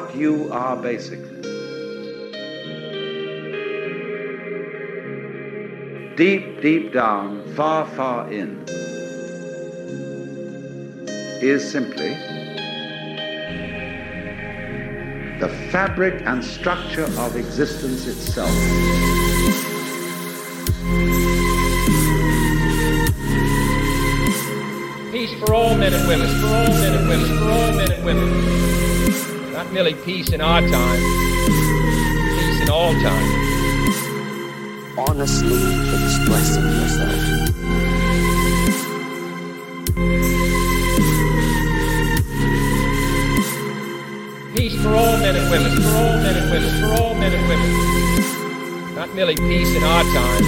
what you are basically. Deep, deep down, far, far in, is simply the fabric and structure of existence itself. Peace for all men and women, for all men and women, for all men and women. Not merely peace in our time, peace in all time. Honestly expressing yourself. Peace for all men and women, for all men and women, for all men and women. Not merely peace in our time,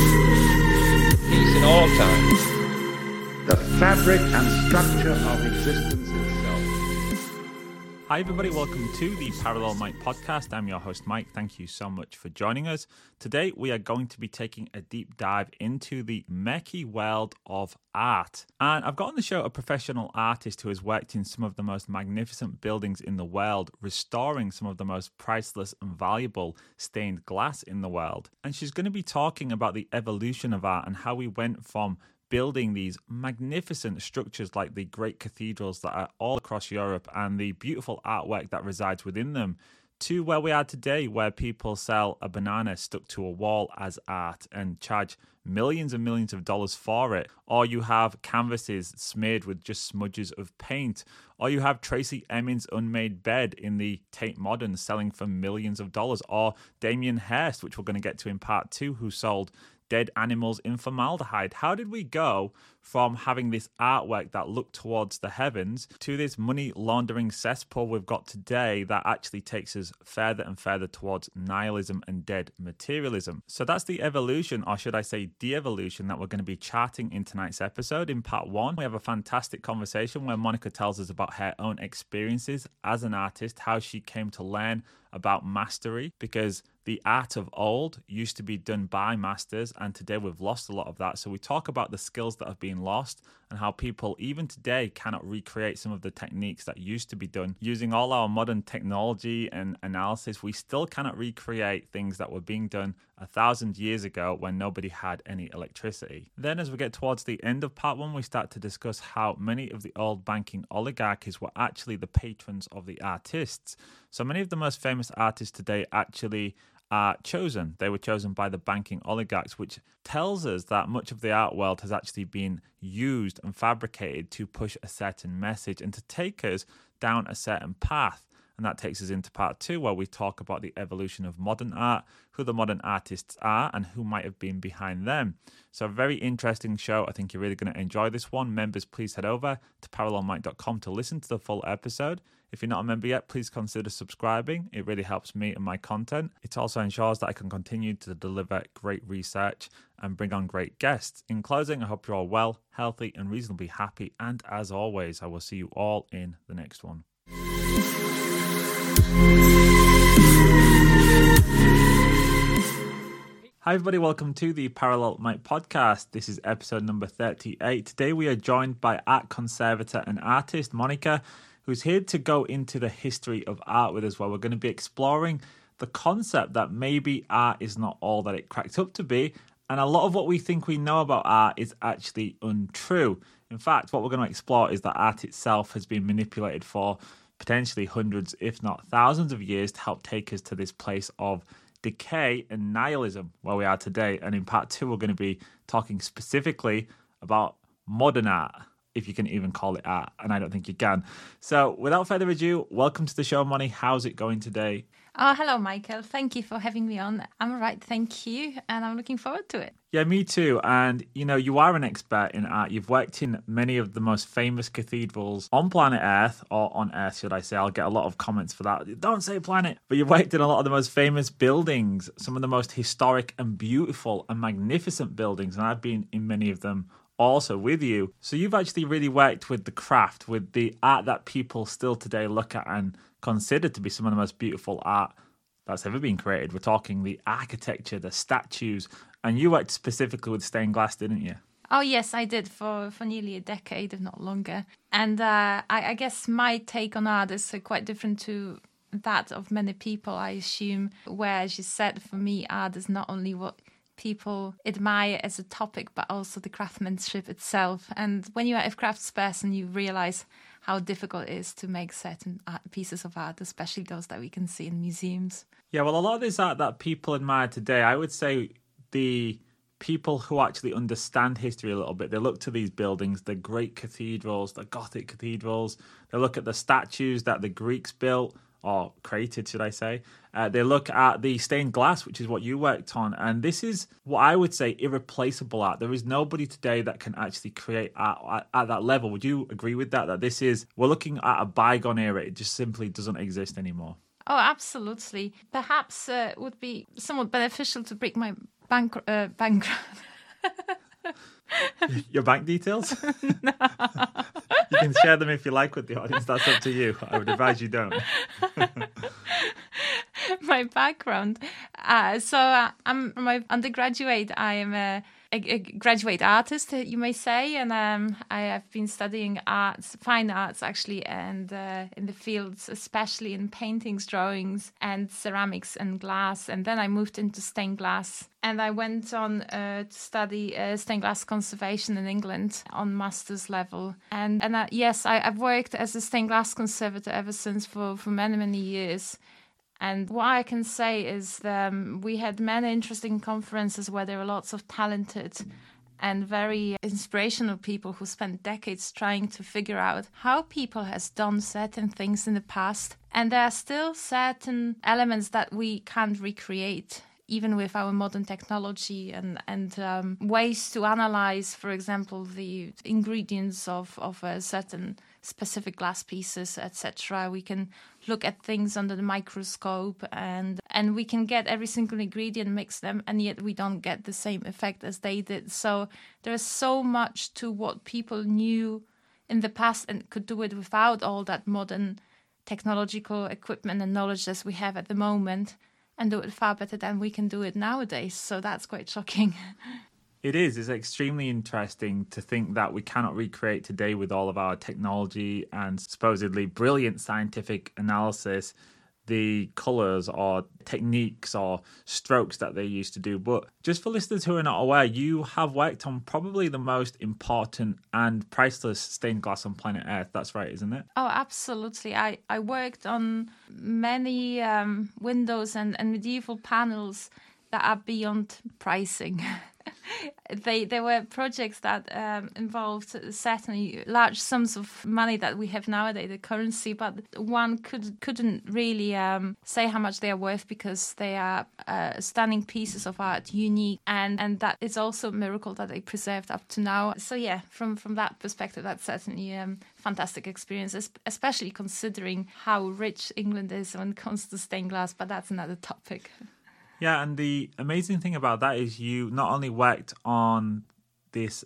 peace in all time. The fabric and structure of existence itself. Hi, everybody. Welcome to the Parallel Mike podcast. I'm your host, Mike. Thank you so much for joining us. Today, we are going to be taking a deep dive into the murky world of art. And I've got on the show a professional artist who has worked in some of the most magnificent buildings in the world, restoring some of the most priceless and valuable stained glass in the world. And she's going to be talking about the evolution of art and how we went from building these magnificent structures like the great cathedrals that are all across Europe and the beautiful artwork that resides within them to where we are today, where people sell a banana stuck to a wall as art and charge millions and millions of dollars for it. Or you have canvases smeared with just smudges of paint. Or you have Tracey Emin's unmade bed in the Tate Modern selling for millions of dollars. Or Damien Hirst, which we're going to get to in part two, who sold dead animals in formaldehyde. How did we go from having this artwork that looked towards the heavens to this money laundering cesspool we've got today that actually takes us further and further towards nihilism and dead materialism? So that's the evolution, or should I say de evolution, that we're going to be charting in tonight's episode. In part one, we have a fantastic conversation where Monika tells us about her own experiences as an artist, how she came to learn about mastery because the art of old used to be done by masters and today we've lost a lot of that. So we talk about the skills that have been lost and how people even today cannot recreate some of the techniques that used to be done. Using all our modern technology and analysis we still cannot recreate things that were being done a thousand years ago when nobody had any electricity then as we get towards the end of part one we start to discuss how many of the old banking oligarchies were actually the patrons of the artists so many of the most famous artists today actually are chosen. They were chosen by the banking oligarchs, which tells us that much of the art world has actually been used and fabricated to push a certain message and to take us down a certain path. And that takes us into part two, where we talk about the evolution of modern art, who the modern artists are, and who might have been behind them. So, a very interesting show. I think you're really going to enjoy this one. Members, please head over to parallelmike.com to listen to the full episode. If you're not a member yet, please consider subscribing. It really helps me and my content. It also ensures that I can continue to deliver great research and bring on great guests. In closing, I hope you're all well, healthy, and reasonably happy. And as always, I will see you all in the next one. Hi, everybody. Welcome to the Parallel Mike podcast. This is episode number 38. Today, we are joined by art conservator and artist Monika, who's here to go into the history of art with us, where we're going to be exploring the concept that maybe art is not all that it cracked up to be. And a lot of what we think we know about art is actually untrue. In fact, what we're going to explore is that art itself has been manipulated for potentially hundreds, if not thousands of years to help take us to this place of decay and nihilism where we are today. And in part two, we're going to be talking specifically about modern art, if you can even call it art. And I don't think you can. So without further ado, welcome to the show, Money. How's it going today? Oh, hello, Michael. Thank you for having me on. I'm all right, thank you. And I'm looking forward to it. Yeah, me too. And you know, you are an expert in art. You've worked in many of the most famous cathedrals on planet Earth, or on Earth, should I say. I'll get a lot of comments for that. Don't say planet. But you've worked in a lot of the most famous buildings, some of the most historic and beautiful and magnificent buildings. And I've been in many of them also with you. So you've actually really worked with the craft, with the art that people still today look at and consider to be some of the most beautiful art that's ever been created. We're talking the architecture, the statues, and you worked specifically with stained glass, didn't you? Oh yes, I did for for nearly a decade, if not longer. And uh, I, I guess my take on art is uh, quite different to that of many people, I assume. Where, as you said, for me, art is not only what people admire as a topic, but also the craftsmanship itself. And when you are a craftsperson, you realize how difficult it is to make certain art, pieces of art, especially those that we can see in museums. Yeah, well, a lot of this art that people admire today, I would say the people who actually understand history a little bit, they look to these buildings, the great cathedrals, the Gothic cathedrals, they look at the statues that the Greeks built or created, should I say. Uh, they look at the stained glass, which is what you worked on. And this is what I would say irreplaceable art. There is nobody today that can actually create art at, at that level. Would you agree with that? That this is, we're looking at a bygone era. It just simply doesn't exist anymore. Oh, absolutely. Perhaps uh, it would be somewhat beneficial to break my bank uh, bank. Your bank details? no. You can share them if you like with the audience. That's up to you. I would advise you don't. my background. Uh, so uh, I'm my undergraduate. I am a a, a graduate artist, you may say, and um, I have been studying arts, fine arts actually, and uh, in the fields, especially in paintings, drawings, and ceramics and glass. And then I moved into stained glass, and I went on uh, to study uh, stained glass conservation in England on master's level. And and uh, yes, I, I've worked as a stained glass conservator ever since for for many many years. And what I can say is um, we had many interesting conferences where there were lots of talented and very inspirational people who spent decades trying to figure out how people has done certain things in the past and there are still certain elements that we can't recreate even with our modern technology and and um, ways to analyze for example the ingredients of of certain specific glass pieces, etc. We can look at things under the microscope and and we can get every single ingredient, mix them, and yet we don't get the same effect as they did. So there's so much to what people knew in the past and could do it without all that modern technological equipment and knowledge as we have at the moment and do it far better than we can do it nowadays. So that's quite shocking. It is. It's extremely interesting to think that we cannot recreate today with all of our technology and supposedly brilliant scientific analysis the colors or techniques or strokes that they used to do. But just for listeners who are not aware, you have worked on probably the most important and priceless stained glass on planet Earth. That's right, isn't it? Oh, absolutely. I, I worked on many um, windows and, and medieval panels that are beyond pricing. they there were projects that um, involved certainly large sums of money that we have nowadays, the currency, but one could couldn't really um, say how much they are worth because they are uh, stunning pieces of art, unique, and and that is also a miracle that they preserved up to now. So yeah, from from that perspective, that's certainly um, fantastic experience, especially considering how rich England is when it comes to stained glass. But that's another topic. Yeah, and the amazing thing about that is you not only worked on this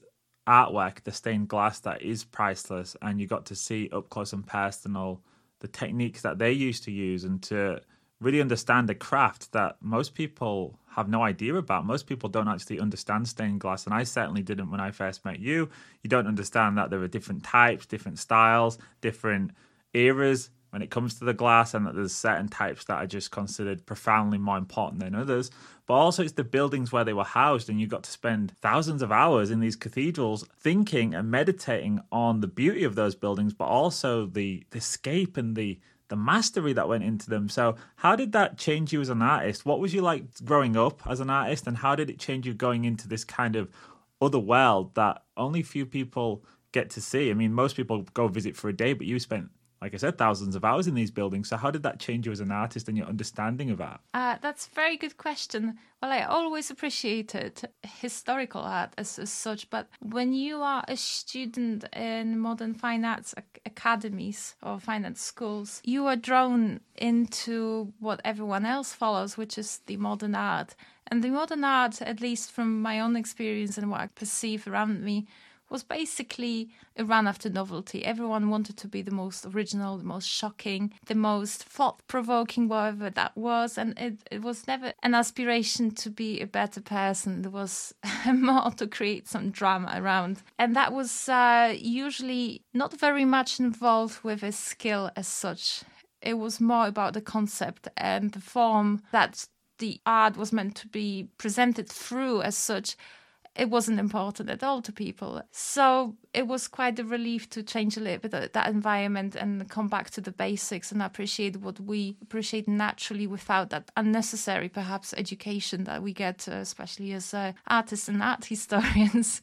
artwork, the stained glass that is priceless, and you got to see up close and personal the techniques that they used to use and to really understand the craft that most people have no idea about. Most people don't actually understand stained glass, and I certainly didn't when I first met you. You don't understand that there are different types, different styles, different eras when it comes to the glass, and that there's certain types that are just considered profoundly more important than others. But also, it's the buildings where they were housed, and you got to spend thousands of hours in these cathedrals thinking and meditating on the beauty of those buildings, but also the, the scape and the the mastery that went into them. So, how did that change you as an artist? What was you like growing up as an artist, and how did it change you going into this kind of other world that only few people get to see? I mean, most people go visit for a day, but you spent like I said, thousands of hours in these buildings. So, how did that change you as an artist and your understanding of art? Uh, that's a very good question. Well, I always appreciated historical art as, as such, but when you are a student in modern fine arts academies or fine arts schools, you are drawn into what everyone else follows, which is the modern art. And the modern art, at least from my own experience and what I perceive around me, was basically a run after novelty. Everyone wanted to be the most original, the most shocking, the most thought provoking, whatever that was. And it, it was never an aspiration to be a better person. There was more to create some drama around. And that was uh, usually not very much involved with a skill as such it was more about the concept and the form that the art was meant to be presented through as such it wasn't important at all to people. So it was quite a relief to change a little bit that environment and come back to the basics and appreciate what we appreciate naturally without that unnecessary, perhaps, education that we get, uh, especially as uh, artists and art historians.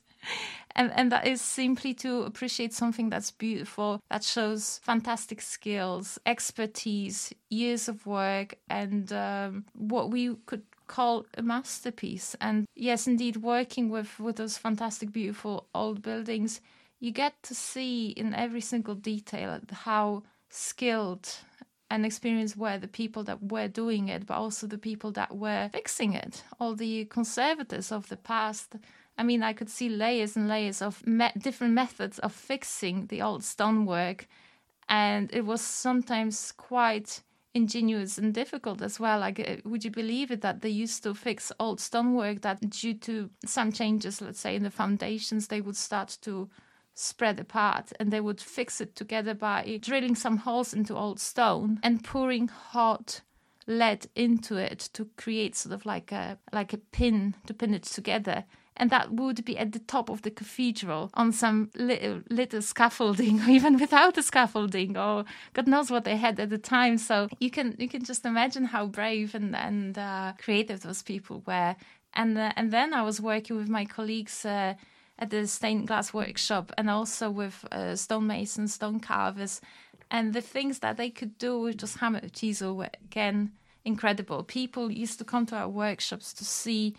and and that is simply to appreciate something that's beautiful that shows fantastic skills expertise years of work and um, what we could call a masterpiece. And yes, indeed, working with, with those fantastic, beautiful old buildings, you get to see in every single detail how skilled and experienced were the people that were doing it, but also the people that were fixing it, all the conservators of the past. I mean, I could see layers and layers of me- different methods of fixing the old stonework, and it was sometimes quite ingenious and difficult as well. Like, uh, would you believe it that they used to fix old stonework that, due to some changes, let's say in the foundations, they would start to spread apart and they would fix it together by drilling some holes into old stone and pouring hot lead into it to create sort of like a like a pin to pin it together and that would be at the top of the cathedral on some little, little scaffolding or even without a scaffolding or god knows what they had at the time. So you can you can just imagine how brave and and uh, creative those people were. And uh, and then i was working with my colleagues uh, at the stained glass workshop and also with uh, stonemasons stone carvers. And the things that they could do with just hammer chisel were again incredible. People used to come to our workshops to see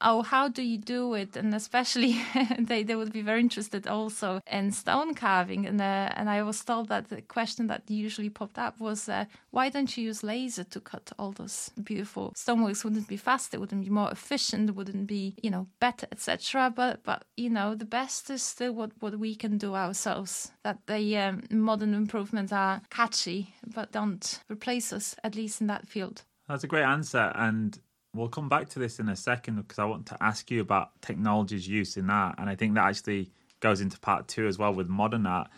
oh, how do you do it? And especially they, they would be very interested also in stone carving. And uh, and I was told that the question that usually popped up was, uh, why don't you use laser to cut all those beautiful stoneworks? Wouldn't be faster? Wouldn't be more efficient? Wouldn't be you know better, etc. But but you know the best is still what what we can do ourselves. That the um, modern improvements are catchy, but don't replace us at least in that field. That's a great answer, and We'll come back to this in a second because I want to ask you about technology's use in art. And I think that actually goes into part two as well with modern art.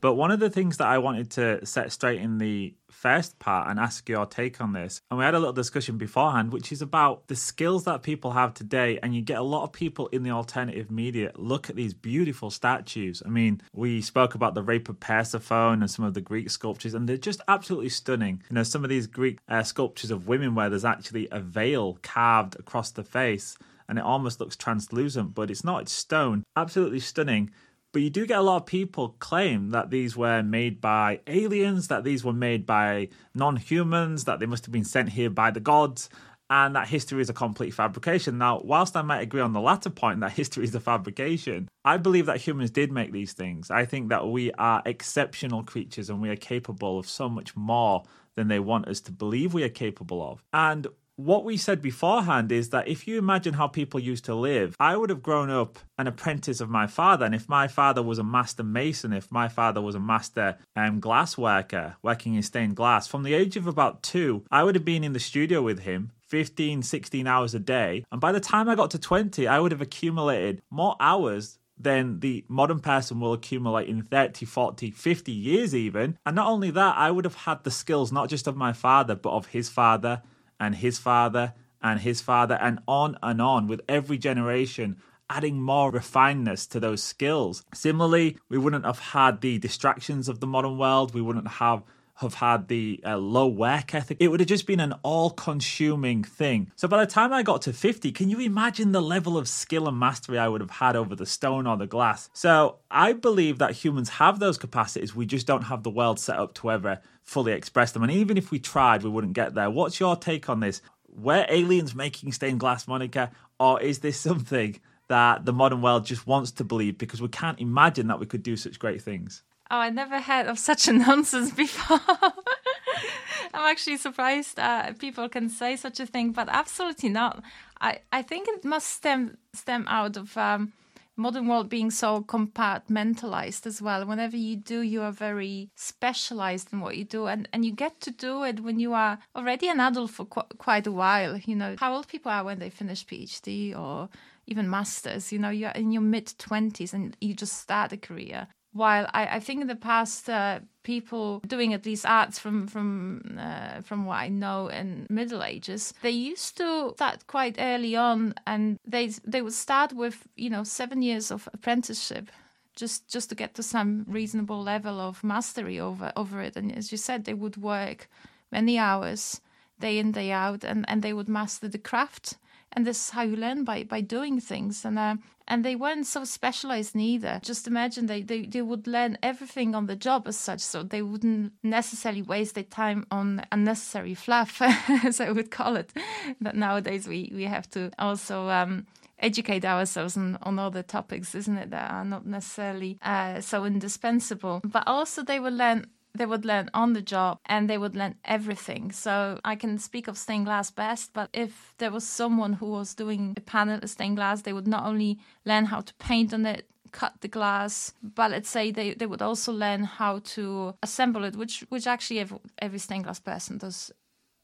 But one of the things that I wanted to set straight in the first part and ask your take on this, and we had a little discussion beforehand, which is about the skills that people have today. And you get a lot of people in the alternative media look at these beautiful statues. I mean, we spoke about the Rape of Persephone and some of the Greek sculptures, and they're just absolutely stunning. You know, some of these Greek uh, sculptures of women where there's actually a veil carved across the face and it almost looks translucent, but it's not, it's stone. Absolutely stunning. But you do get a lot of people claim that these were made by aliens, that these were made by non humans, that they must have been sent here by the gods, and that history is a complete fabrication. Now, whilst I might agree on the latter point that history is a fabrication, I believe that humans did make these things. I think that we are exceptional creatures and we are capable of so much more than they want us to believe we are capable of. And what we said beforehand is that if you imagine how people used to live, I would have grown up an apprentice of my father. And if my father was a master mason, if my father was a master um, glass worker working in stained glass, from the age of about two, I would have been in the studio with him 15, 16 hours a day. And by the time I got to 20, I would have accumulated more hours than the modern person will accumulate in 30, 40, 50 years, even. And not only that, I would have had the skills not just of my father, but of his father and his father and his father, and on and on with every generation adding more refinedness to those skills. Similarly, we wouldn't have had the distractions of the modern world. We wouldn't have have had the uh, low work ethic. It would have just been an all consuming thing. So by the time I got to 50, can you imagine the level of skill and mastery I would have had over the stone or the glass? So I believe that humans have those capacities. We just don't have the world set up to ever fully express them. And even if we tried, we wouldn't get there. What's your take on this? Were aliens making stained glass, Monika? Or is this something that the modern world just wants to believe because we can't imagine that we could do such great things? Oh, I never heard of such a nonsense before. I'm actually surprised uh, people can say such a thing, but absolutely not. I, I think it must stem stem out of um, modern world being so compartmentalized as well. Whenever you do, you are very specialized in what you do, and, and you get to do it when you are already an adult for qu- quite a while. You know how old people are when they finish PhD or even masters. You know, you're in your mid twenties and you just start a career while I, I think in the past uh, people doing at least arts from from uh, from what I know in Middle Ages, they used to start quite early on, and they they would start with you know seven years of apprenticeship just just to get to some reasonable level of mastery over over it. And as you said, they would work many hours, day in day out, and and they would master the craft. And this is how you learn by by doing things. And uh, and they weren't so specialized neither. Just imagine they, they they would learn everything on the job as such, so they wouldn't necessarily waste their time on unnecessary fluff, as I would call it. That nowadays we we have to also. Um, educate ourselves on, on other topics, isn't it, that are not necessarily uh, so indispensable. But also, they will learn they would learn on the job and they would learn everything. So I can speak of stained glass best, but if there was someone who was doing a panel of stained glass, they would not only learn how to paint on it, cut the glass, but let's say they, they would also learn how to assemble it, which which actually every, every stained glass person does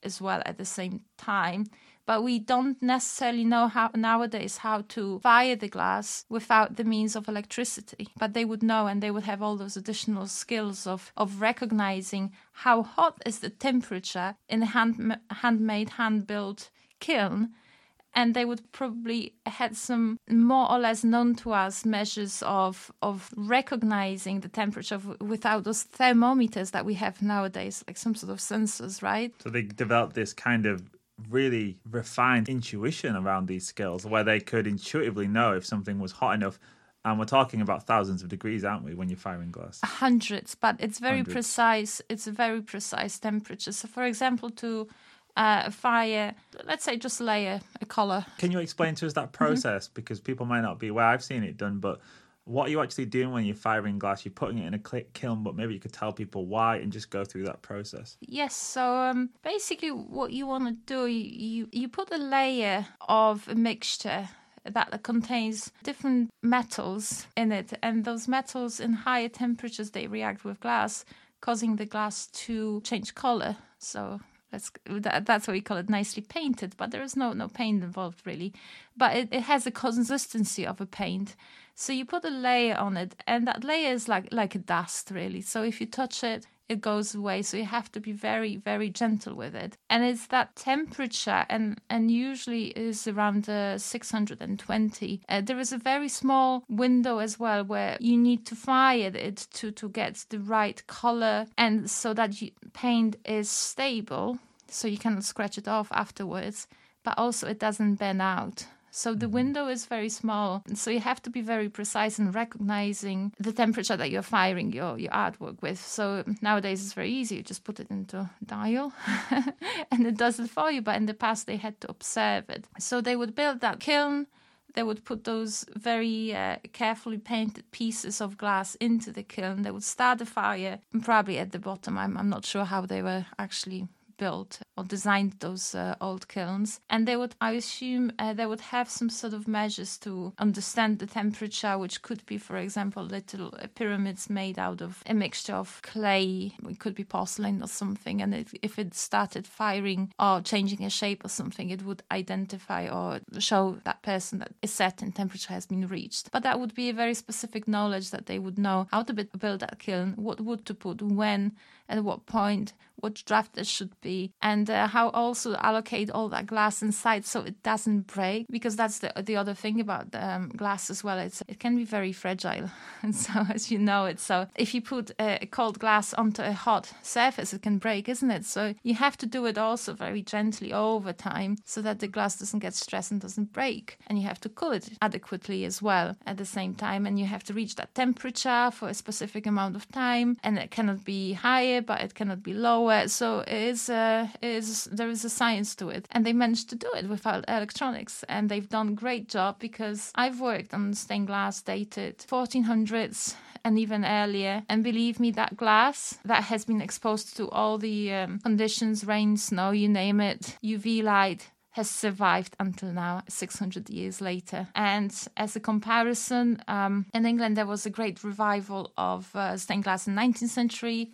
as well at the same time but we don't necessarily know how nowadays how to fire the glass without the means of electricity. But they would know and they would have all those additional skills of, of recognizing how hot is the temperature in a hand, handmade, hand built kiln and they would probably had some more or less known to us measures of of recognizing the temperature of, without those thermometers that we have nowadays, like some sort of sensors, right? So they developed this kind of really refined intuition around these skills where they could intuitively know if something was hot enough. And we're talking about thousands of degrees aren't we when you're firing glass? Hundreds but it's very Hundreds. precise. It's a very precise temperature. So for example to uh, fire let's say just layer a, a color can you explain to us that process? Because people might not be aware. I've seen it done but what are you actually doing when you're firing glass? You're putting it in a kiln, but maybe you could tell people why and just go through that process. Yes. So um, basically, what you want to do, you you put a layer of a mixture that contains different metals in it, and those metals in higher temperatures they react with glass, causing the glass to change color. So that's that, that's why we call it nicely painted. But there is no no paint involved really, but it, it has a consistency of a paint. So you put a layer on it, and that layer is like like a dust, really. So if you touch it, it goes away. So you have to be very very gentle with it. And it's that temperature, and and usually is around uh, 620. Uh, there is a very small window as well where you need to fire it to to get the right color, and so that you, paint is stable, so you cannot scratch it off afterwards. But also it doesn't burn out. So the window is very small. So you have to be very precise in recognizing the temperature that you're firing your, your artwork with. So nowadays it's very easy. You just put it into a dial and it does it for you. But in the past they had to observe it. So they would build that kiln they would put those very uh, carefully painted pieces of glass into the kiln. They would start the fire, probably at the bottom. I'm, I'm not sure how they were actually built or designed those uh, old kilns. And they would i assume uh, they would have some sort of measures to understand the temperature which could be for example little uh, pyramids made out of a mixture of clay. It could be porcelain or something. And if, if it started firing or changing a shape or something it would identify or show that person that a certain temperature has been reached. But that would be a very specific knowledge that they would know how to build that kiln what wood to put when at what point what draft there should be and uh, how also allocate all that glass inside so it doesn't break because that's the the other thing about um, glass as well. It's it can be very fragile. And so as you know it so if you put a cold glass onto a hot surface it can break isn't it? So you have to do it also very gently over time so that the glass doesn't get stressed and doesn't break. And you have to cool it adequately as well at the same time. And you have to reach that temperature for a specific amount of time. And it cannot be higher but it cannot be lower so it is, uh, it is there is a science to it and they managed to do it without electronics and they've done a great job because I've worked on stained glass dated 1400s and even earlier. And believe me, that glass that has been exposed to all the um, conditions rain, snow, you name it, UV light. Has survived until now, 600 years later. And as a comparison, um, in England there was a great revival of uh, stained glass in 19th century,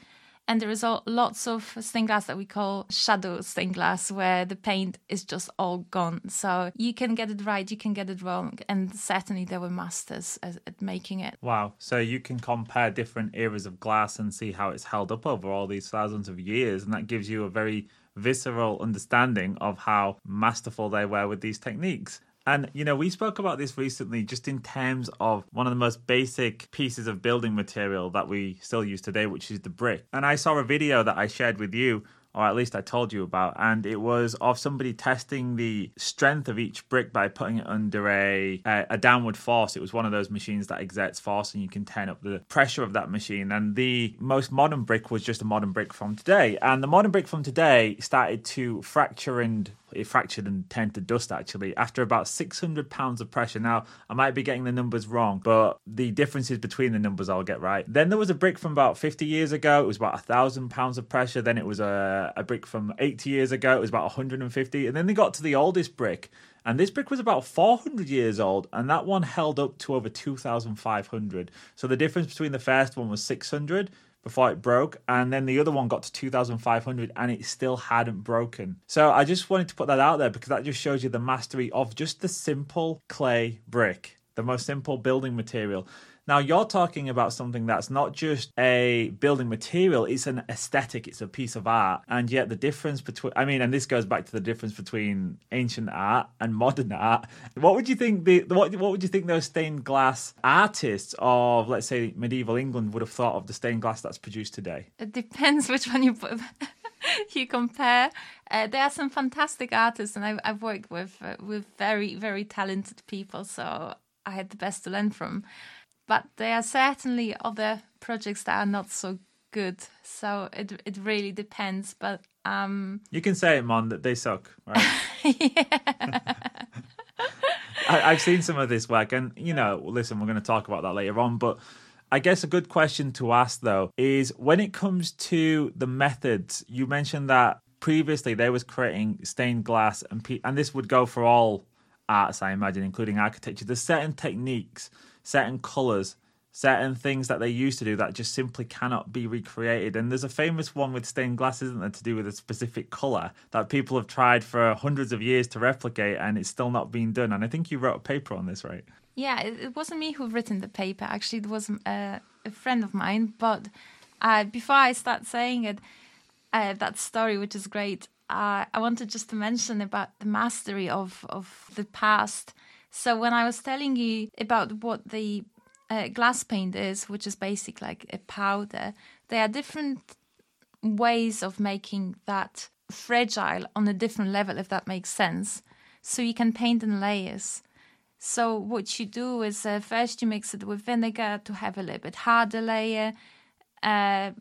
And there is lots of stained glass that we call shadow stained glass, where the paint is just all gone. So you can get it right, you can get it wrong, and certainly there were masters at, at making it. Wow. So you can compare different eras of glass and see how it's held up over all these thousands of years. And that gives you a very visceral understanding of how masterful they were with these techniques. And, you know, we spoke about this recently just in terms of one of the most basic pieces of building material that we still use today, which is the brick. And I saw a video that I shared with you or at least I told you about, and it was of somebody testing the strength of each brick by putting it under a, a, a downward force. It was one of those machines that exerts force, and you can turn up the pressure of that machine. And the most modern brick was just a modern brick from today, and the modern brick from today started to fracture and it fractured and turned to dust actually after about 600 pounds of pressure. Now, I might be getting the numbers wrong, but the differences between the numbers I'll get right. Then there was a brick from about 50 years ago, it was about a thousand pounds of pressure. Then it was a, a brick from 80 years ago, it was about 150. And then they got to the oldest brick, and this brick was about 400 years old, and that one held up to over 2,500. So the difference between the first one was 600 before it broke, and then the other one got to 2,500 and it still hadn't broken. So I just wanted to put that out there because that just shows you the mastery of just the simple clay brick, the most simple building material. Now you're talking about something that's not just a building material, it's an aesthetic, it's a piece of art. And yet the difference between I mean, and this goes back to the difference between ancient art and modern art. What would you think the what what would you think those stained glass artists of let's say medieval England would have thought of the stained glass that's produced today? It depends which one you put. you compare. Uh, there are some fantastic artists, and I've, I've worked with uh, with very very talented people, so I had the best to learn from but there are certainly other projects that are not so good. So it it really depends. But um you can say it, Mon, that they suck, right? I, I've seen some of this work, and you know, listen, we're going to talk about that later on, but. I guess a good question to ask though is when it comes to the methods, you mentioned that previously they was creating stained glass and pe- and this would go for all arts, I imagine, including architecture. There's certain techniques certain colours, certain things that they used to do that just simply cannot be recreated. And there's a famous one with stained glass, isn't there, to do with a specific colour that people have tried for hundreds of years to replicate and it's still not being done. And I think you wrote a paper on this, right? Yeah, it, wasn't me who written the paper. Actually, it was uh, a friend of mine. But uh, before I start saying it, uh, that story, which is great, uh, I wanted just to mention about the mastery of, of the past so when I was telling you about what the uh, glass paint is, which is basically like a powder, there are different ways of making that fragile on a different level, if that makes sense. So you can paint in layers. So what you do is uh, first you mix it with vinegar to have a little bit harder layer. Uh,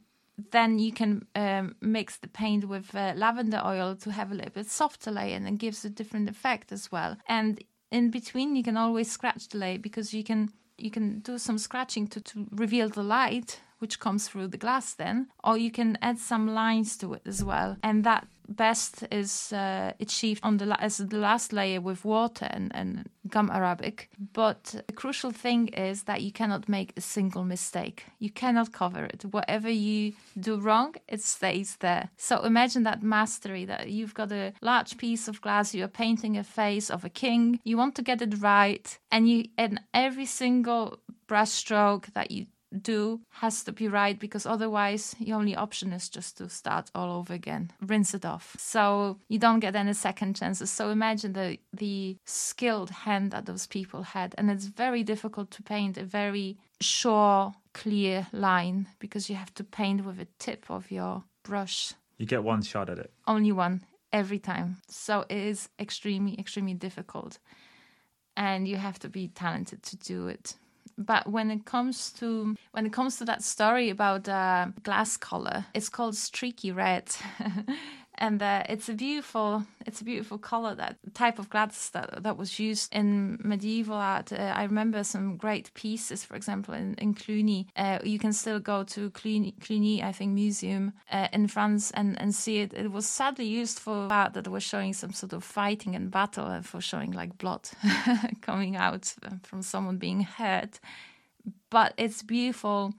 then you can um, mix the paint with uh, lavender oil to have a little bit softer layer, and it gives a different effect as well. And in between you can always scratch the light because you can you can do some scratching to, to reveal the light which comes through the glass then or you can add some lines to it as well. And that best is uh, achieved on the as the last layer with water and, and gum arabic. But the crucial thing is that you cannot make a single mistake. You cannot cover it. Whatever you do wrong it stays there. So imagine that mastery that you've got a large piece of glass you're painting a face of a king you want to get it right and you and every single brush stroke that you do has to be right because otherwise the only option is just to start all over again rinse it off. So you don't get any second chances. So imagine the the skilled hand that those people had. And it's very difficult to paint a very sure clear line because you have to paint with a tip of your brush. You get one shot at it. Only one every time. So it is extremely extremely difficult. And you have to be talented to do it but when it comes to when it comes to that story about uh, glass color, it's called streaky red. and uh, it's a beautiful it's a beautiful color that type of glass that, that was used in medieval art. Uh, i remember some great pieces for example in, in cluny. Uh, you can still go to cluny, cluny i think museum uh, in france and, and see it. It was sadly used for art that was showing some sort of fighting and battle and for showing like blood coming out from someone being hurt. But it's beautiful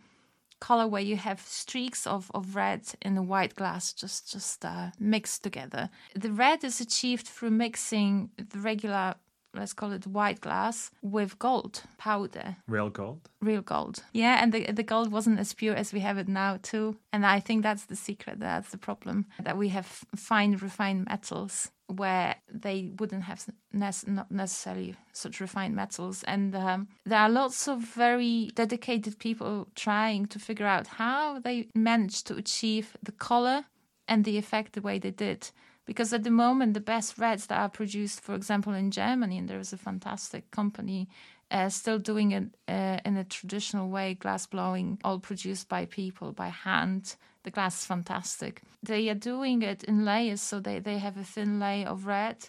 color where you have streaks of, of red in the white glass just just uh, mixed together. The red is achieved through mixing the regular let's call it white glass with gold powder. Real gold. real gold. Yeah and the the gold wasn't as pure as we have it now too. And i think that's the secret that's the problem that we have fine refined metals where they wouldn't have nec- not necessarily such refined metals. And um, there are lots of very dedicated people trying to figure out how they managed to achieve the color and the effect the way they did because at the moment the best reds that are produced for example in germany and there is a fantastic company uh, still doing it uh, in a traditional way glass blowing all produced by people by hand. The glass is fantastic. They are doing it in layers so they, they have a thin layer of red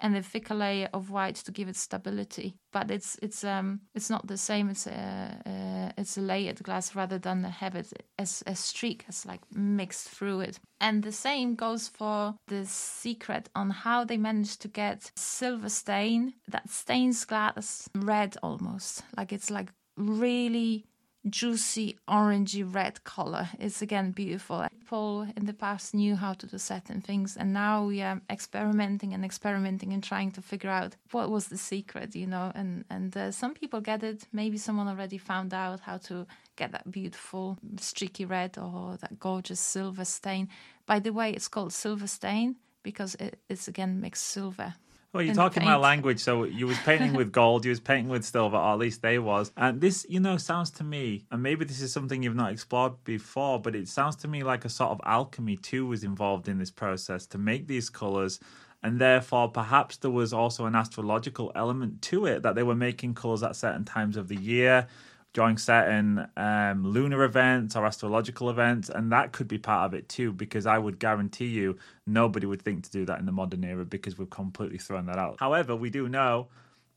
and a thicker layer of white to give it stability. But it's it's um it's not the same. It's a it's a layered glass rather than have it as a streak as like mixed through it. And the same goes for the secret on how they managed to get silver stain that stains glass red almost like it's like really juicy orangey red color. It's again beautiful. People in the past knew how to do certain things, and now we are experimenting and experimenting and trying to figure out what was the secret, you know. And and uh, some people get it. Maybe someone already found out how to get that beautiful streaky red or that gorgeous silver stain. By the way, it's called silver stain because it, it's again mixed silver. Well, you're talking my language. So you was painting with gold, you was painting with silver, or at least they was. And this, you know, sounds to me, and maybe this is something you've not explored before, but it sounds to me like a sort of alchemy too was involved in this process to make these colors. And therefore, perhaps there was also an astrological element to it that they were making colors at certain times of the year during certain um, lunar events or astrological events, and that could be part of it too. Because I would guarantee you, nobody would think to do that in the modern era because we've completely thrown that out. However, we do know,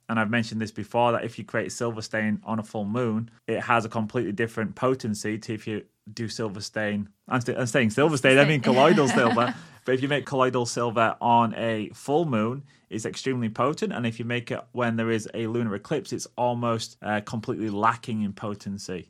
and I've mentioned this before, that if you create silver stain on a full moon, it has a completely different potency to if you do silver stain. I'm, st- I'm saying silver stain, I mean colloidal silver. But if you make colloidal silver on a full moon, it's extremely potent. And if you make it when there is a lunar eclipse, it's almost uh, completely lacking in potency.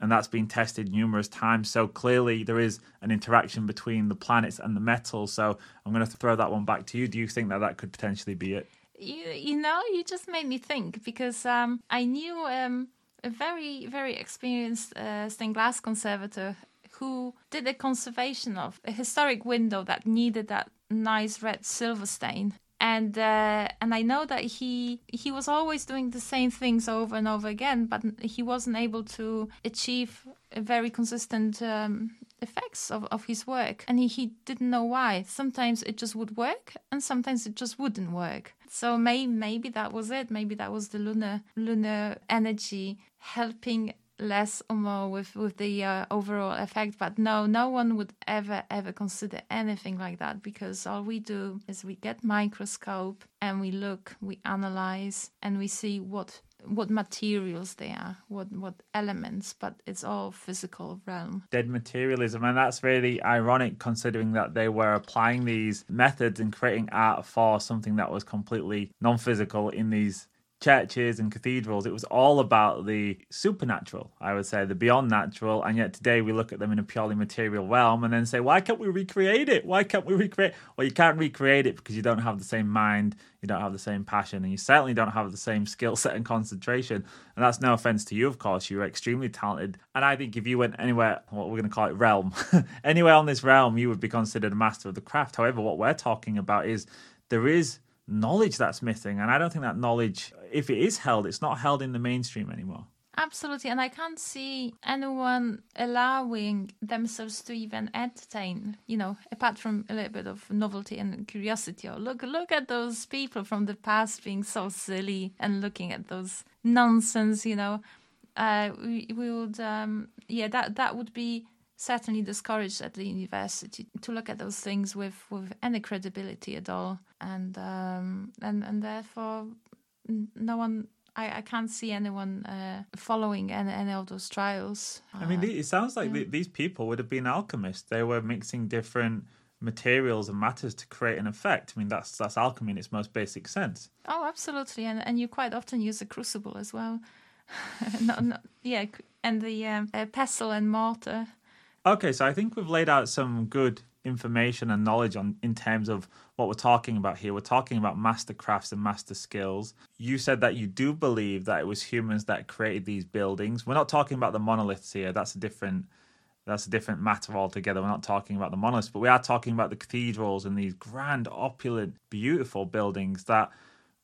And that's been tested numerous times. So clearly, there is an interaction between the planets and the metals. So I'm going to throw that one back to you. Do you think that that could potentially be it? You, you know, you just made me think because um, I knew um, a very, very experienced uh, stained glass conservator who did a conservation of a historic window that needed that nice red silver stain. And uh, and I know that he he was always doing the same things over and over again, but he wasn't able to achieve very consistent um, effects of, of his work. And he, he didn't know why. Sometimes it just would work and sometimes it just wouldn't work. So may, maybe that was it. Maybe that was the lunar lunar energy helping less or more with with the uh, overall effect but no no one would ever ever consider anything like that because all we do is we get microscope and we look we analyze and we see what what materials they are what what elements but it's all physical realm. Dead materialism and that's really ironic considering that they were applying these methods and creating art for something that was completely non-physical in these churches and cathedrals it was all about the supernatural i would say the beyond natural and yet today we look at them in a purely material realm and then say why can't we recreate it? Why can't we recreate well you can't recreate it because you don't have the same mind you don't have the same passion and you certainly don't have the same skill set and concentration. And that's no offense to you of course you're extremely talented. And i think if you went anywhere what we're going to call it realm anywhere on this realm you would be considered a master of the craft. However what we're talking about is there is knowledge that's missing and i don't think that knowledge if it is held it's not held in the mainstream anymore Absolutely, and I can't see anyone allowing themselves to even entertain, you know, apart from a little bit of novelty and curiosity. Or look, look at those people from the past being so silly and looking at those nonsense, you know. Uh, we we would, um, yeah, that that would be certainly discouraged at the university to look at those things with with any credibility at all, and um, and and therefore no one I, I can't see anyone uh, following any, any of those trials. I mean, it sounds like th these people would have been alchemists. They were mixing different materials and matters to create an effect. I mean, that's that's alchemy in its most basic sense. oh, absolutely, and and you quite often use a crucible as well. no, no, yeah, and the um, uh, pestle and mortar. Okay, so I think we've laid out some good information and knowledge on in terms of what we're talking about here. We're talking about master crafts and master skills. You said that you do believe that it was humans that created these buildings. We're not talking about the monoliths here. That's a different that's a different matter altogether. We're not talking about the monoliths, but we are talking about the cathedrals and these grand, opulent, beautiful buildings that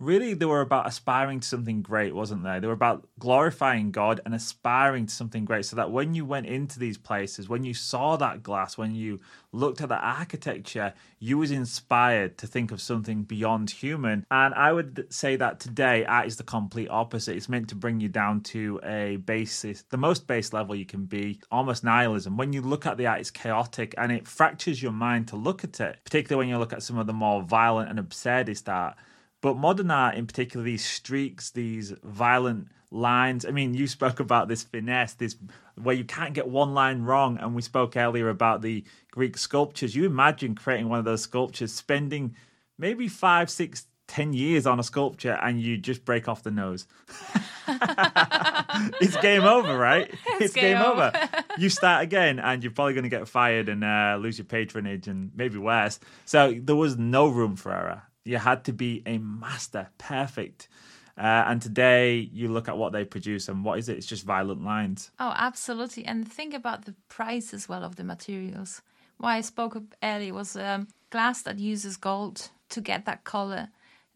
really they were about aspiring to something great, wasn't they? They were about glorifying God and aspiring to something great so that when you went into these places, when you saw that glass, when you looked at the architecture, you was inspired to think of something beyond human. And I would say that today art is the complete opposite. It's meant to bring you down to a basis, the most base level you can be, almost nihilism. When you look at the art, it's chaotic and it fractures your mind to look at it, particularly when you look at some of the more violent and absurdist art. But modern art, in particular, these streaks, these violent lines. I mean, you spoke about this finesse, this where you can't get one line wrong. And we spoke earlier about the Greek sculptures. You imagine creating one of those sculptures, spending maybe five, six, ten years on a sculpture, and you just break off the nose. it's game over, right? It's, game game, over. over. you start again, and you're probably going to get fired and uh, lose your patronage, and maybe worse. So there was no room for error. You had to be a master, perfect. Uh, and today, you look at what they produce, and what is it? It's just violent lines. Oh, absolutely. And think about the price as well of the materials. Why I spoke of earlier was um, glass that uses gold to get that color,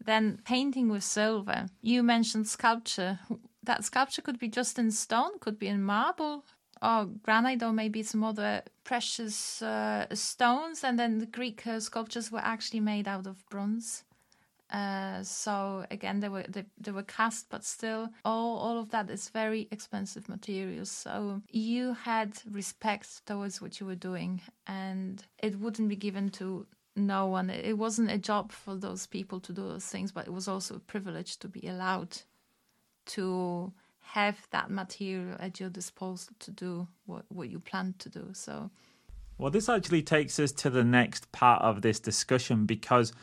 then painting with silver. You mentioned sculpture. That sculpture could be just in stone, could be in marble or granite, or maybe some other precious uh, stones. And then the Greek uh, sculptures were actually made out of bronze. Uh, so again, they were they, they were cast, but still, all all of that is very expensive materials. So you had respect towards what you were doing, and it wouldn't be given to no one. It wasn't a job for those people to do those things, but it was also a privilege to be allowed to have that material at your disposal to do what what you plan to do. So Well, this actually takes us to the next part of this discussion because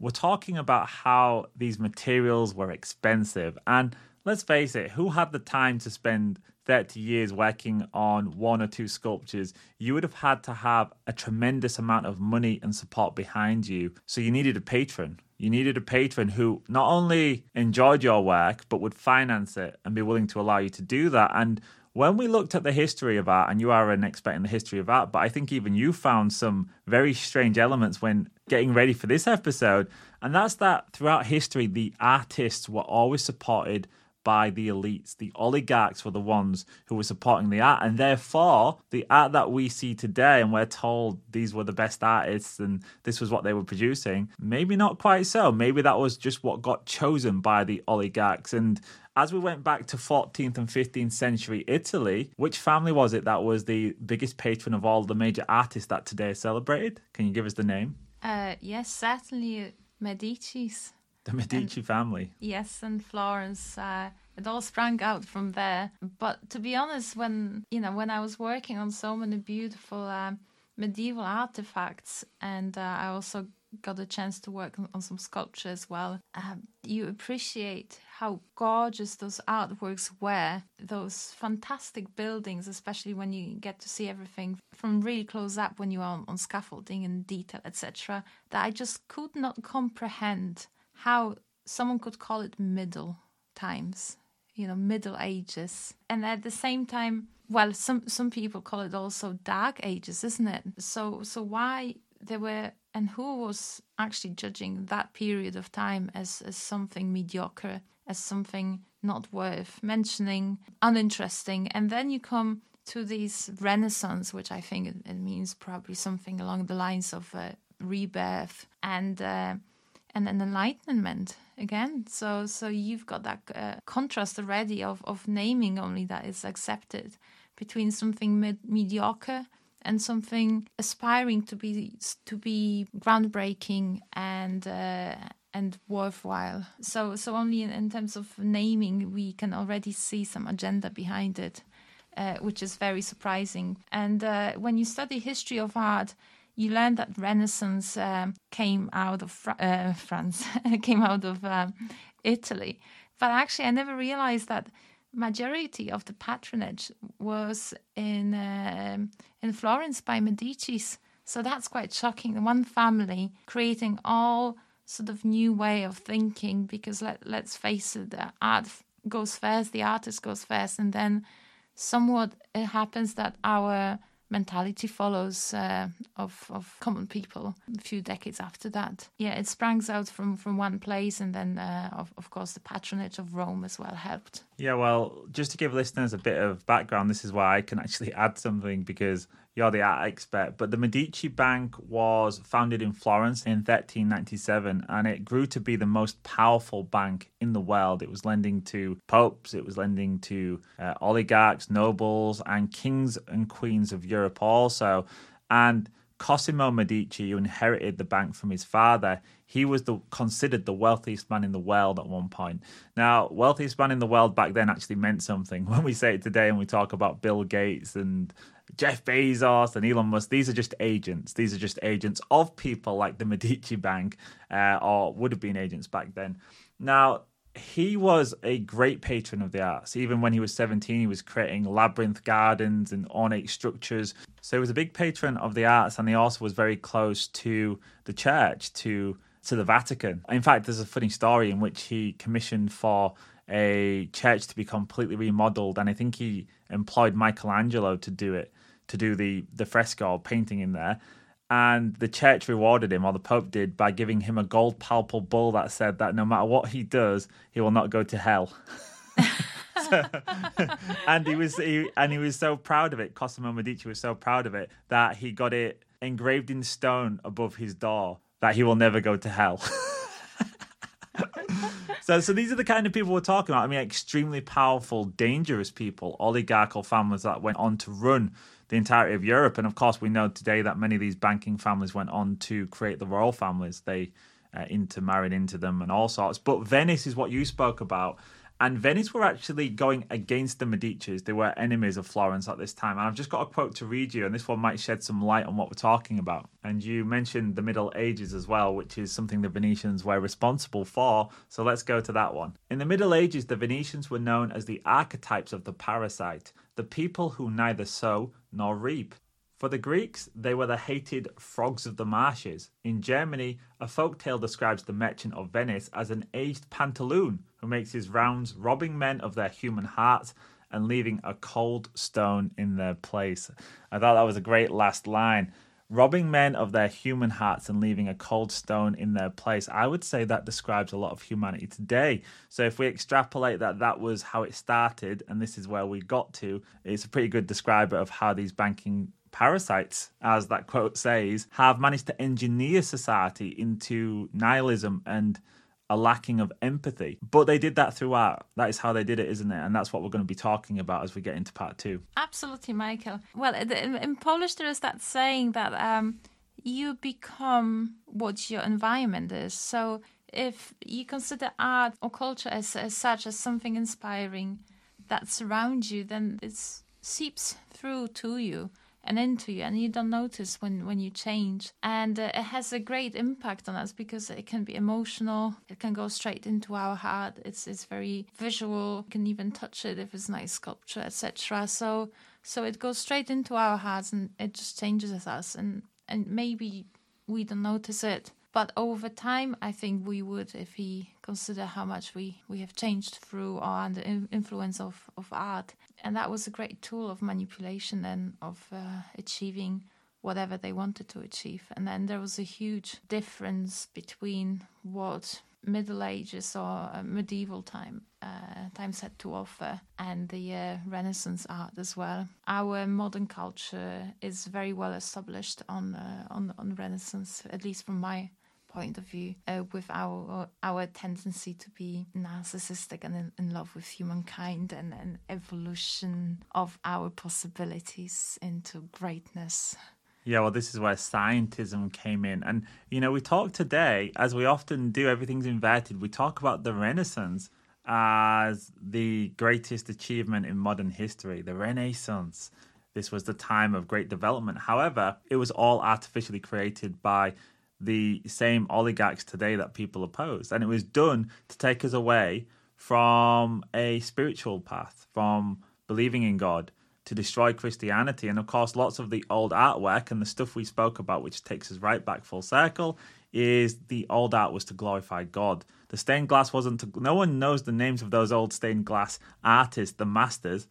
we're talking about how these materials were expensive. And let's face it, who had the time to spend 30 years working on one or two sculptures? You would have had to have a tremendous amount of money and support behind you. So you needed a patron. You needed a patron who not only enjoyed your work, but would finance it and be willing to allow you to do that. And when we looked at the history of art, and you are an expert in the history of art, but I think even you found some very strange elements when getting ready for this episode. And that's that throughout history, the artists were always supported by the elites. The oligarchs were the ones who were supporting the art. And therefore, the art that we see today, and we're told these were the best artists and this was what they were producing, maybe not quite so. Maybe that was just what got chosen by the oligarchs. And as we went back to 14th and 15th century Italy, which family was it that was the biggest patron of all the major artists that today is celebrated? Can you give us the name? uh, yes, certainly Medici's. The Medici family. Yes, and Florence. Uh, it all sprang out from there. But to be honest, when you know, when I was working on so many beautiful uh, medieval artifacts, and uh, I also got a chance to work on, on some sculpture as well, um, you appreciate how gorgeous those artworks were. Those fantastic buildings, especially when you get to see everything from really close up when you are on, on scaffolding and detail, etc. That I just could not comprehend how someone could call it middle times you know middle ages. And at the same time well some some people call it also dark ages isn't it? So so why there were and who was actually judging that period of time as as something mediocre as something not worth mentioning uninteresting? And then you come to these renaissance which i think it, it means probably something along the lines of uh, rebirth and uh, and an enlightenment again. So so you've got that uh, contrast already of of naming only that is accepted between something med- mediocre and something aspiring to be to be groundbreaking and uh, and worthwhile. So so only in, in terms of naming we can already see some agenda behind it uh, which is very surprising. And uh, when you study history of art you learn that Renaissance um, came out of Fra- uh, France, came out of um, Italy. But actually, I never realized that majority of the patronage was in um in Florence by Medici's. So that's quite shocking. One family creating all sort of new way of thinking because let let's face it, the art goes first, the artist goes first, and then somewhat it happens that our mentality follows uh, of of common people a few decades after that. Yeah, it springs out from from one place, and then uh, of of course the patronage of Rome as well helped. Yeah, well, just to give listeners a bit of background, this is why I can actually add something because you're the art expert. But the Medici Bank was founded in Florence in 1397 and it grew to be the most powerful bank in the world. It was lending to popes, it was lending to uh, oligarchs, nobles, and kings and queens of Europe also. And Cosimo Medici, who inherited the bank from his father, he was the considered the wealthiest man in the world at one point. Now, wealthiest man in the world back then actually meant something. When we say it today and we talk about Bill Gates and Jeff Bezos and Elon Musk, these are just agents. These are just agents of people like the Medici Bank, uh, or would have been agents back then. Now, he was a great patron of the arts. Even when he was 17, he was creating labyrinth gardens and ornate structures. So he was a big patron of the arts, and he also was very close to the church, to to the Vatican. In fact, there's a funny story in which he commissioned for a church to be completely remodeled, and I think he employed Michelangelo to do it, to do the the fresco painting in there. And the church rewarded him, or the Pope did, by giving him a gold papal bull that said that no matter what he does, he will not go to hell. And he was he, and he was so proud of it. Cosimo Medici was so proud of it that he got it engraved in stone above his door that he will never go to hell. So, so these are the kind of people we're talking about. I mean, extremely powerful, dangerous people, oligarchical families that went on to run the entirety of Europe. And of course, we know today that many of these banking families went on to create the royal families. They uh, intermarried into them and all sorts. But Venice is what you spoke about. And Venice were actually going against the Medicis. They were enemies of Florence at this time. And I've just got a quote to read you, and this one might shed some light on what we're talking about. And you mentioned the Middle Ages as well, which is something the Venetians were responsible for. So let's go to that one. In the Middle Ages, the Venetians were known as the archetypes of the parasite, the people who neither sow nor reap. For the Greeks, they were the hated frogs of the marshes. In Germany, a folk tale describes the merchant of Venice as an aged pantaloon who makes his rounds robbing men of their human hearts and leaving a cold stone in their place. I thought that was a great last line. Robbing men of their human hearts and leaving a cold stone in their place. I would say that describes a lot of humanity today. So if we extrapolate that that was how it started and this is where we got to, it's a pretty good describer of how these banking parasites, as that quote says, have managed to engineer society into nihilism and a lacking of empathy. But they did that throughout. That is how they did it, isn't it? And that's what we're going to be talking about as we get into part two. Absolutely, Michael. Well, in, Polish, there is that saying that um, you become what your environment is. So if you consider art or culture as, as such as something inspiring that surrounds you, then it seeps through to you and into you and you don't notice when when you change. And uh, it has a great impact on us because it can be emotional. It can go straight into our heart. It's it's very visual. You can even touch it if it's nice sculpture etc so so it goes straight into our hearts and it just changes us and and maybe we don't notice it but over time i think we would if we consider how much we we have changed through or under influence of of art. And that was a great tool of manipulation and of uh, achieving whatever they wanted to achieve. And then there was a huge difference between what middle ages or uh, medieval time uh, times had to offer and the uh, renaissance art as well. Our modern culture is very well established on uh, on on renaissance at least from my point of view uh, with our our tendency to be narcissistic and in, in love with humankind and an evolution of our possibilities into greatness Yeah, well, this is where scientism came in. And, you know, we talk today, as we often do, everything's inverted. We talk about the Renaissance as the greatest achievement in modern history, the Renaissance. This was the time of great development. However, it was all artificially created by the same oligarchs today that people oppose. And it was done to take us away from a spiritual path, from believing in God to destroy Christianity. And of course, lots of the old artwork and the stuff we spoke about, which takes us right back full circle, is the old art was to glorify God. The stained glass wasn't to, no one knows the names of those old stained glass artists, the masters,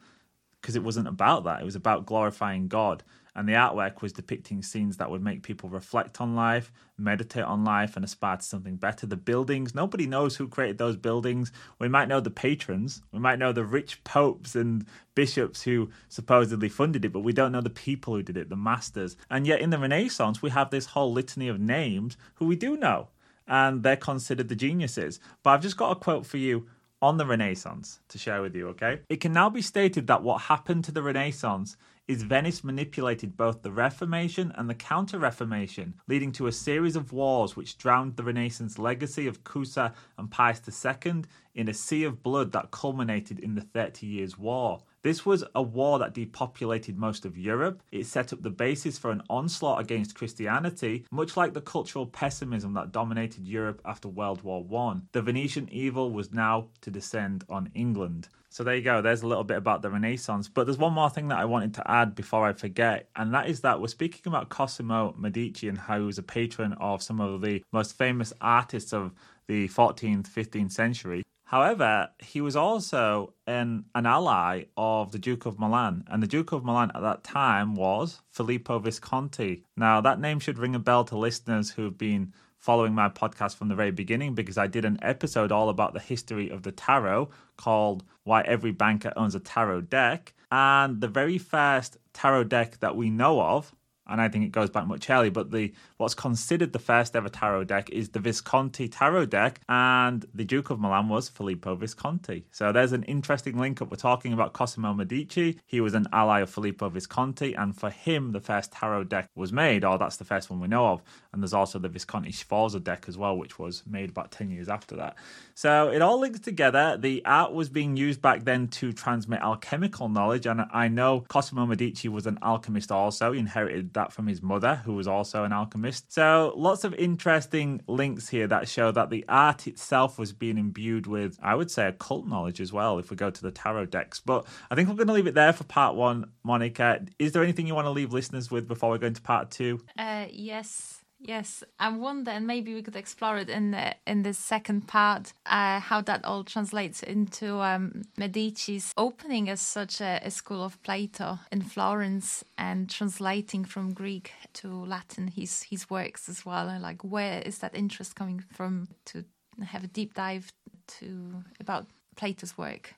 because it wasn't about that. It was about glorifying God and the artwork was depicting scenes that would make people reflect on life, meditate on life, and aspire to something better. The buildings, nobody knows who created those buildings. We might know the patrons, we might know the rich popes and bishops who supposedly funded it, but we don't know the people who did it, the masters. And yet in the Renaissance, we have this whole litany of names who we do know, and they're considered the geniuses. But I've just got a quote for you on the Renaissance to share with you, okay? It can now be stated that what happened to the Renaissance is Venice manipulated both the Reformation and the Counter Reformation, leading to a series of wars which drowned the Renaissance legacy of Cusa and Pius II in a sea of blood that culminated in the Thirty Years' War. This was a war that depopulated most of Europe. It set up the basis for an onslaught against Christianity, much like the cultural pessimism that dominated Europe after World War I. The Venetian evil was now to descend on England. So there you go. There's a little bit about the Renaissance. But there's one more thing that I wanted to add before I forget, and that is that we're speaking about Cosimo Medici and how he was a patron of some of the most famous artists of the 14th, 15th century. However, he was also an, an ally of the Duke of Milan, and the Duke of Milan at that time was Filippo Visconti. Now, that name should ring a bell to listeners who have been following my podcast from the very beginning because I did an episode all about the history of the tarot called Why Every Banker Owns a Tarot Deck. And the very first tarot deck that we know of and I think it goes back much earlier. But the what's considered the first ever tarot deck is the Visconti tarot deck, and the Duke of Milan was Filippo Visconti. So there's an interesting link up. We're talking about Cosimo Medici. He was an ally of Filippo Visconti, and for him, the first tarot deck was made, or that's the first one we know of. And there's also the Visconti Sforza deck as well, which was made about 10 years after that. So it all links together. The art was being used back then to transmit alchemical knowledge, and I know Cosimo Medici was an alchemist also. He inherited that from his mother, who was also an alchemist. So lots of interesting links here that show that the art itself was being imbued with, I would say, occult knowledge as well, if we go to the tarot decks. But I think we're going to leave it there for part one, Monika. Is there anything you want to leave listeners with before we go into part two? Uh, yes. Yes, I wonder, and maybe we could explore it in the in the second part, uh, how that all translates into um, Medici's opening as such a, a, school of Plato in Florence and translating from Greek to Latin his his works as well. And like, where is that interest coming from to have a deep dive to about Plato's work?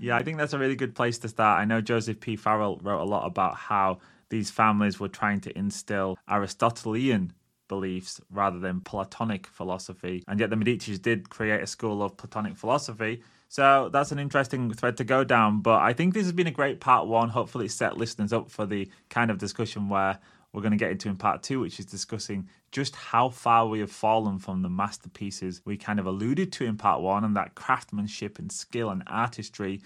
Yeah, I think that's a really good place to start. I know Joseph P. Farrell wrote a lot about how these families were trying to instill Aristotelian beliefs rather than Platonic philosophy. And yet the Medicis did create a school of Platonic philosophy. So that's an interesting thread to go down. But I think this has been a great part one. Hopefully, set listeners up for the kind of discussion where we're going to get into in part two, which is discussing just how far we have fallen from the masterpieces we kind of alluded to in part one and that craftsmanship and skill and artistry.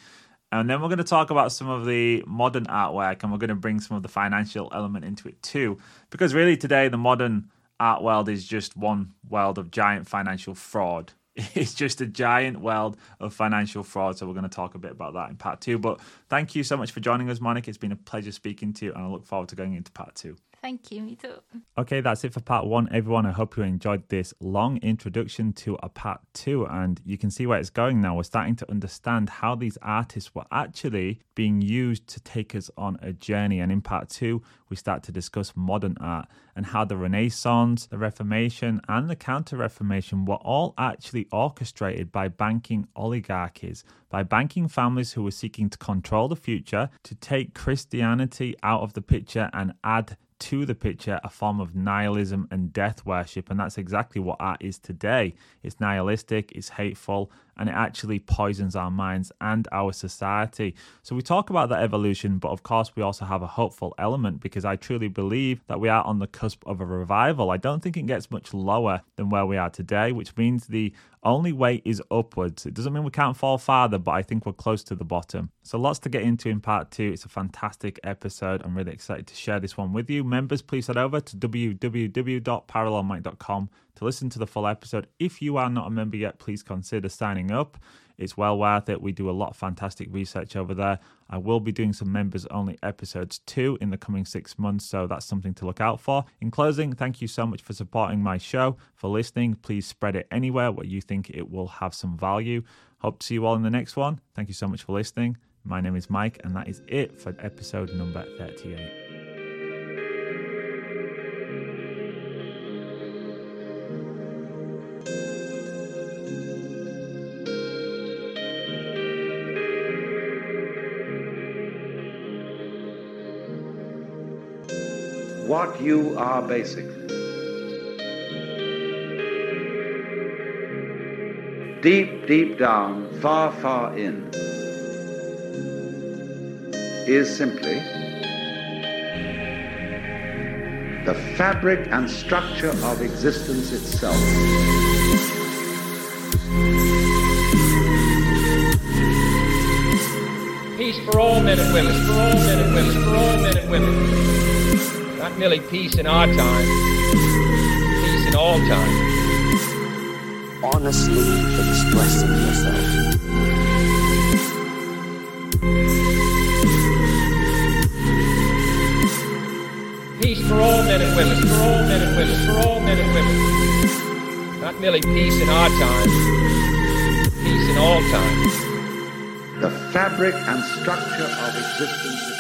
And then we're going to talk about some of the modern artwork and we're going to bring some of the financial element into it too. Because really, today, the modern art world is just one world of giant financial fraud. It's just a giant world of financial fraud. So we're going to talk a bit about that in part two. But thank you so much for joining us, Monika. It's been a pleasure speaking to you, and I look forward to going into part two. Thank you. Me too. Okay, that's it for part one, everyone. I hope you enjoyed this long introduction to a part two, and you can see where it's going now. We're starting to understand how these artists were actually being used to take us on a journey. And in part two, we start to discuss modern art and how the Renaissance, the Reformation, and the Counter Reformation were all actually orchestrated by banking oligarchies, by banking families who were seeking to control the future, to take Christianity out of the picture and add to the picture a form of nihilism and death worship. And that's exactly what art is today. It's nihilistic, it's hateful, and it actually poisons our minds and our society. So we talk about that evolution, but of course, we also have a hopeful element because I truly believe that we are on the cusp of a revival. I don't think it gets much lower than where we are today, which means the only way is upwards. It doesn't mean we can't fall farther, but I think we're close to the bottom. So lots to get into in part two. It's a fantastic episode. I'm really excited to share this one with you. Members, please head over to www.parallelmic.com to listen to the full episode. If you are not a member yet, please consider signing up. It's well worth it. We do a lot of fantastic research over there. I will be doing some members only episodes too in the coming six months, so that's something to look out for. In closing, thank you so much for supporting my show, for listening. Please spread it anywhere where you think it will have some value. Hope to see you all in the next one. Thank you so much for listening. My name is Mike, and that is it for episode number 38. You are basically. Deep, deep down, far, far in, is simply the fabric and structure of existence itself. Peace for all men and women, for all men and women, for all men and women. Not merely peace in our time, peace in all time. Honestly expressing yourself. Peace for all men and women, for all men and women, for all men and women. Not merely peace in our time, peace in all time. The fabric and structure of existence